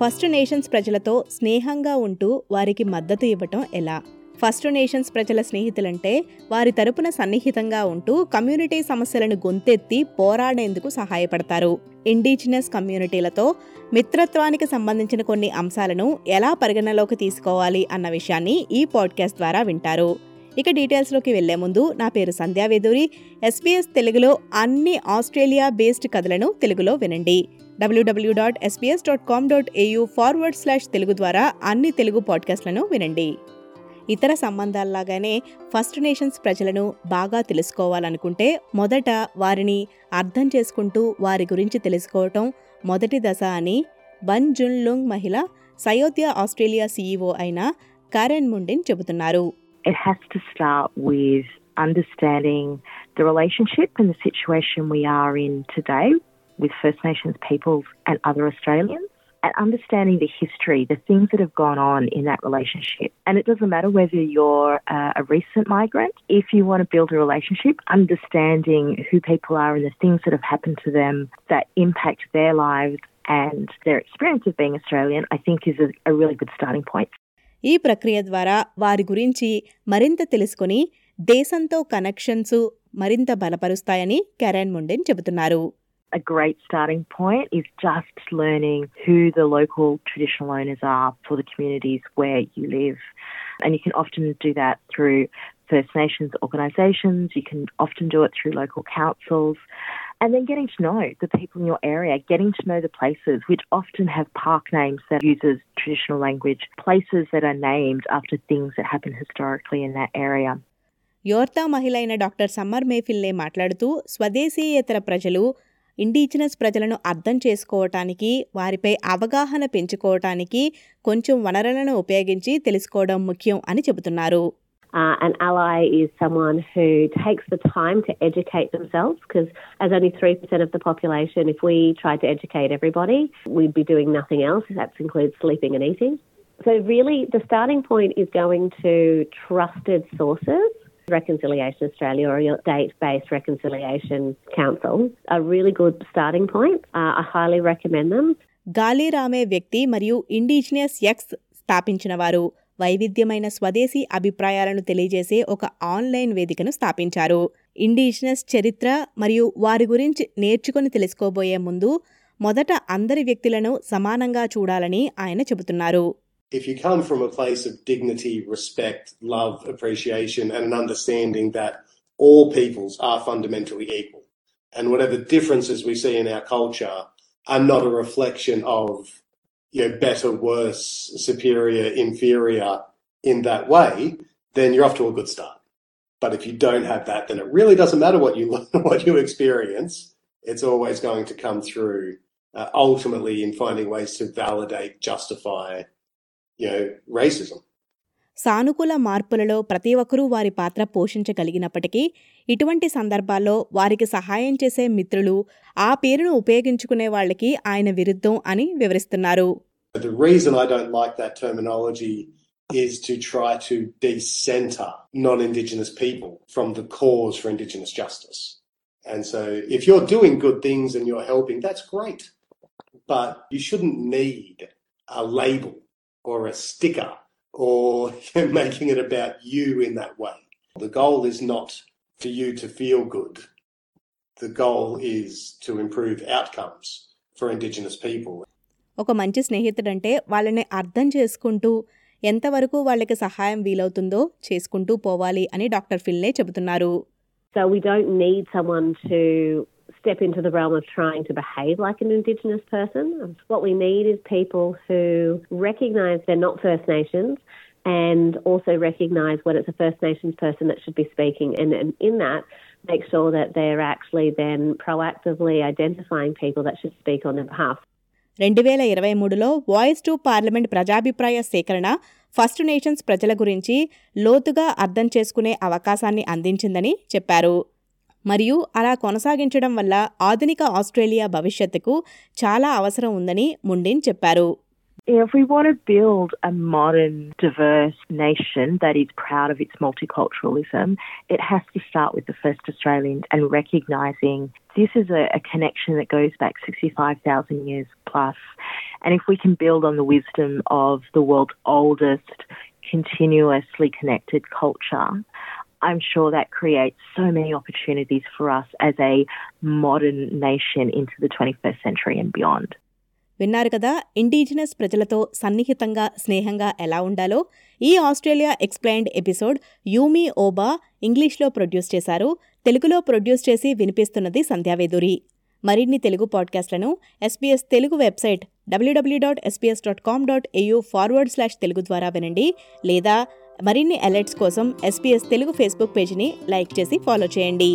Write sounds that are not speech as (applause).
First nations ప్రజలతో స్నేహంగా ఉంటూ వారికి మద్దతు ఇవ్వటం ఎలా? ఫస్ట్ నేషన్స్ ప్రజల స్నేహితులంటే వారి తరపున సన్నిహితంగా ఉంటూ కమ్యూనిటీ సమస్యలను గొంతెత్తి పోరాడేందుకు సహాయపడతారు. ఇండిజినస్ కమ్యూనిటీలతో మిత్రత్వానికి సంబంధించిన కొన్ని అంశాలను ఎలా పరిగణలోకి తీసుకోవాలి అన్న విషయాన్ని ఈ పాడ్కాస్ట్ ద్వారా వింటారు. ఇక డీటెయిల్స్లోకి వెళ్ళే ముందు నా పేరు సంధ్యావేదూరి ఎస్బీఎస్ తెలుగులో అన్ని ఆస్ట్రేలియా బేస్డ్ కథలను తెలుగులో వినండి. WWW dot SBS dot com dot AU forward slash Telugu ద్వారా అన్ని తెలుగు పాడ్కాస్ట్లను వినండి. ఇతర సంబంధాల్లాగానే ఫస్ట్ నేషన్స్ ప్రజలను బాగా తెలుసుకోవాలనుకుంటే మొదట వారిని అర్థం చేసుకుంటూ వారి గురించి తెలుసుకోవటం మొదటి దశ అని బన్ జున్లుంగ్ మహిళ సయోధ్య ఆస్ట్రేలియా సీఈఓ అయిన కారెన్ ముండిన్ చెబుతున్నారు. It has to start with understanding the relationship and the situation we are in today with First Nations peoples and other Australians. and understanding the history, the things that have gone on in that relationship. And it doesn't matter whether you're a recent migrant, if you want to build a relationship, understanding who people are and the things that have happened to them that impact their lives and their experience of being Australian, I think is a really good starting point. ఈ ప్రక్రియ ద్వారా వారి గురించి మరింత తెలుసుకుని దేశంతో connections మరింత బలపరుస్తాయని కెరెన్ ముండెన్ చెబుతున్నారు a great starting point is just learning who the local traditional owners are for the communities where you live. And you can often do that through First Nations organisations, you can often do it through local councils, and then getting to know the people in your area, getting to know the places which often have park names that uses traditional language, places that are named after things that happened historically in that area. యోర్తా మహిళ అయిన doctor summer మేఫిల్లే మాట్లాడుతూ స్వదేశీయేతర ప్రజలు indigenous ప్రజలను అర్థం చేసుకోవటానికి వారిపై అవగాహన పెంచుకోవటానికి కొంచెం వనరులను ఉపయోగించి తెలుసుకోవడం ముఖ్యం అని చెబుతున్నారు Uh, an ally is someone who takes the time to educate themselves because, as only 3% of the population, if we tried to educate everybody, we'd be doing nothing else. That includes sleeping and eating. So, really, the starting point is going to trusted sources. Reconciliation Australia or your state based reconciliation council a really good starting point. Uh, I highly recommend them. గాలి రామే వ్యక్తి మరియు indigenous X స్థాపించిన వారు వైవిధ్యమైన స్వదేశీ అభిప్రాయాలను తెలియజేసే ఒక ఆన్లైన్ వేదికను స్థాపించారు ఇండిజినస్ చరిత్ర మరియు వారి గురించి నేర్చుకుని తెలుసుకోబోయే ముందు మొదట అందరి వ్యక్తులను సమానంగా చూడాలని ఆయన చెబుతున్నారు if you come from a place of dignity, respect, love, appreciation, and an understanding that all peoples are fundamentally equal, and whatever differences we see in our culture are not a reflection of you know better, worse, superior, inferior in that way, then you're off to a good start. But if you don't have that, then it really doesn't matter what you (laughs) learn, what you experience. It's always going to come through uh, ultimately in finding ways to validate, justify, you know, racism. సానుకూల మార్పులలో ప్రతి ఒక్కరూ వారి పాత్ర పోషించగలిగినప్పటికీ ఇటువంటి సందర్భాల్లో వారికి సహాయం చేసే మిత్రులు ఆ పేరును ఉపయోగించుకునే వాళ్ళకి ఆయన విరుద్ధం అని వివరిస్తున్నారు The reason I don't like that terminology is to try to decenter non-Indigenous people from the cause for Indigenous justice. And so if you're doing good things and you're helping, that's great. But you shouldn't need a label or a sticker or making it about you in that way. The goal is not for you to feel good. The goal is to improve outcomes for Indigenous people. ఒక మంచి స్నేహితుడంటే వాళ్ళని అర్థం చేసుకుంటూ ఎంతవరకు వాళ్ళకి సహాయం వీలవుతుందో చేసుకుంటూ పోవాలి అని డాక్టర్ ఫిల్నే చెబుతున్నారు So we don't need someone to step into the realm of trying to behave like an Indigenous person. What we need is people who recognise they're not First Nations and also recognise when it's a First Nations person that should be speaking, and, and in that, make sure that they're actually then proactively identifying people that should speak on their behalf. రెండు వేల ఇరవై మూడులో voice to parliament ప్రజాభిప్రాయ సేకరణ first nations ప్రజల గురించి లోతుగా అర్థం చేసుకునే అవకాశాన్ని అందించిందని చెప్పారు మరియు అలా కొనసాగించడం వల్ల ఆధునిక ఆస్ట్రేలియా భవిష్యత్తుకు చాలా అవసరం ఉందని ముండిన్ చెప్పారు You know, if we want to build a modern, diverse nation that is proud of its multiculturalism, it has to start with the first Australians and recognising this is a, a connection that goes back 65,000 years plus. And if we can build on the wisdom of the world's oldest continuously connected culture, I'm sure that creates so many opportunities for us as a modern nation into the 21st century and beyond. విన్నారు కదా indigenous ప్రజలతో సన్నిహితంగా స్నేహంగా ఎలా ఉండాలో ఈ Australia explained episode Yumi Oba ఇంగ్లీష్లో produce చేశారు తెలుగులో ప్రొడ్యూస్ చేసి వినిపిస్తున్నది సంధ్యావేదూరి మరిన్ని Telugu పాడ్కాస్ట్లను SBS Telugu website WWW dot SBS dot com dot AU forward slash Telugu ద్వారా వినండి లేదా మరిన్ని అలర్ట్స్ కోసం ఎస్పీఎస్ తెలుగు ఫేస్బుక్ పేజ్ని లైక్ చేసి ఫాలో చేయండి.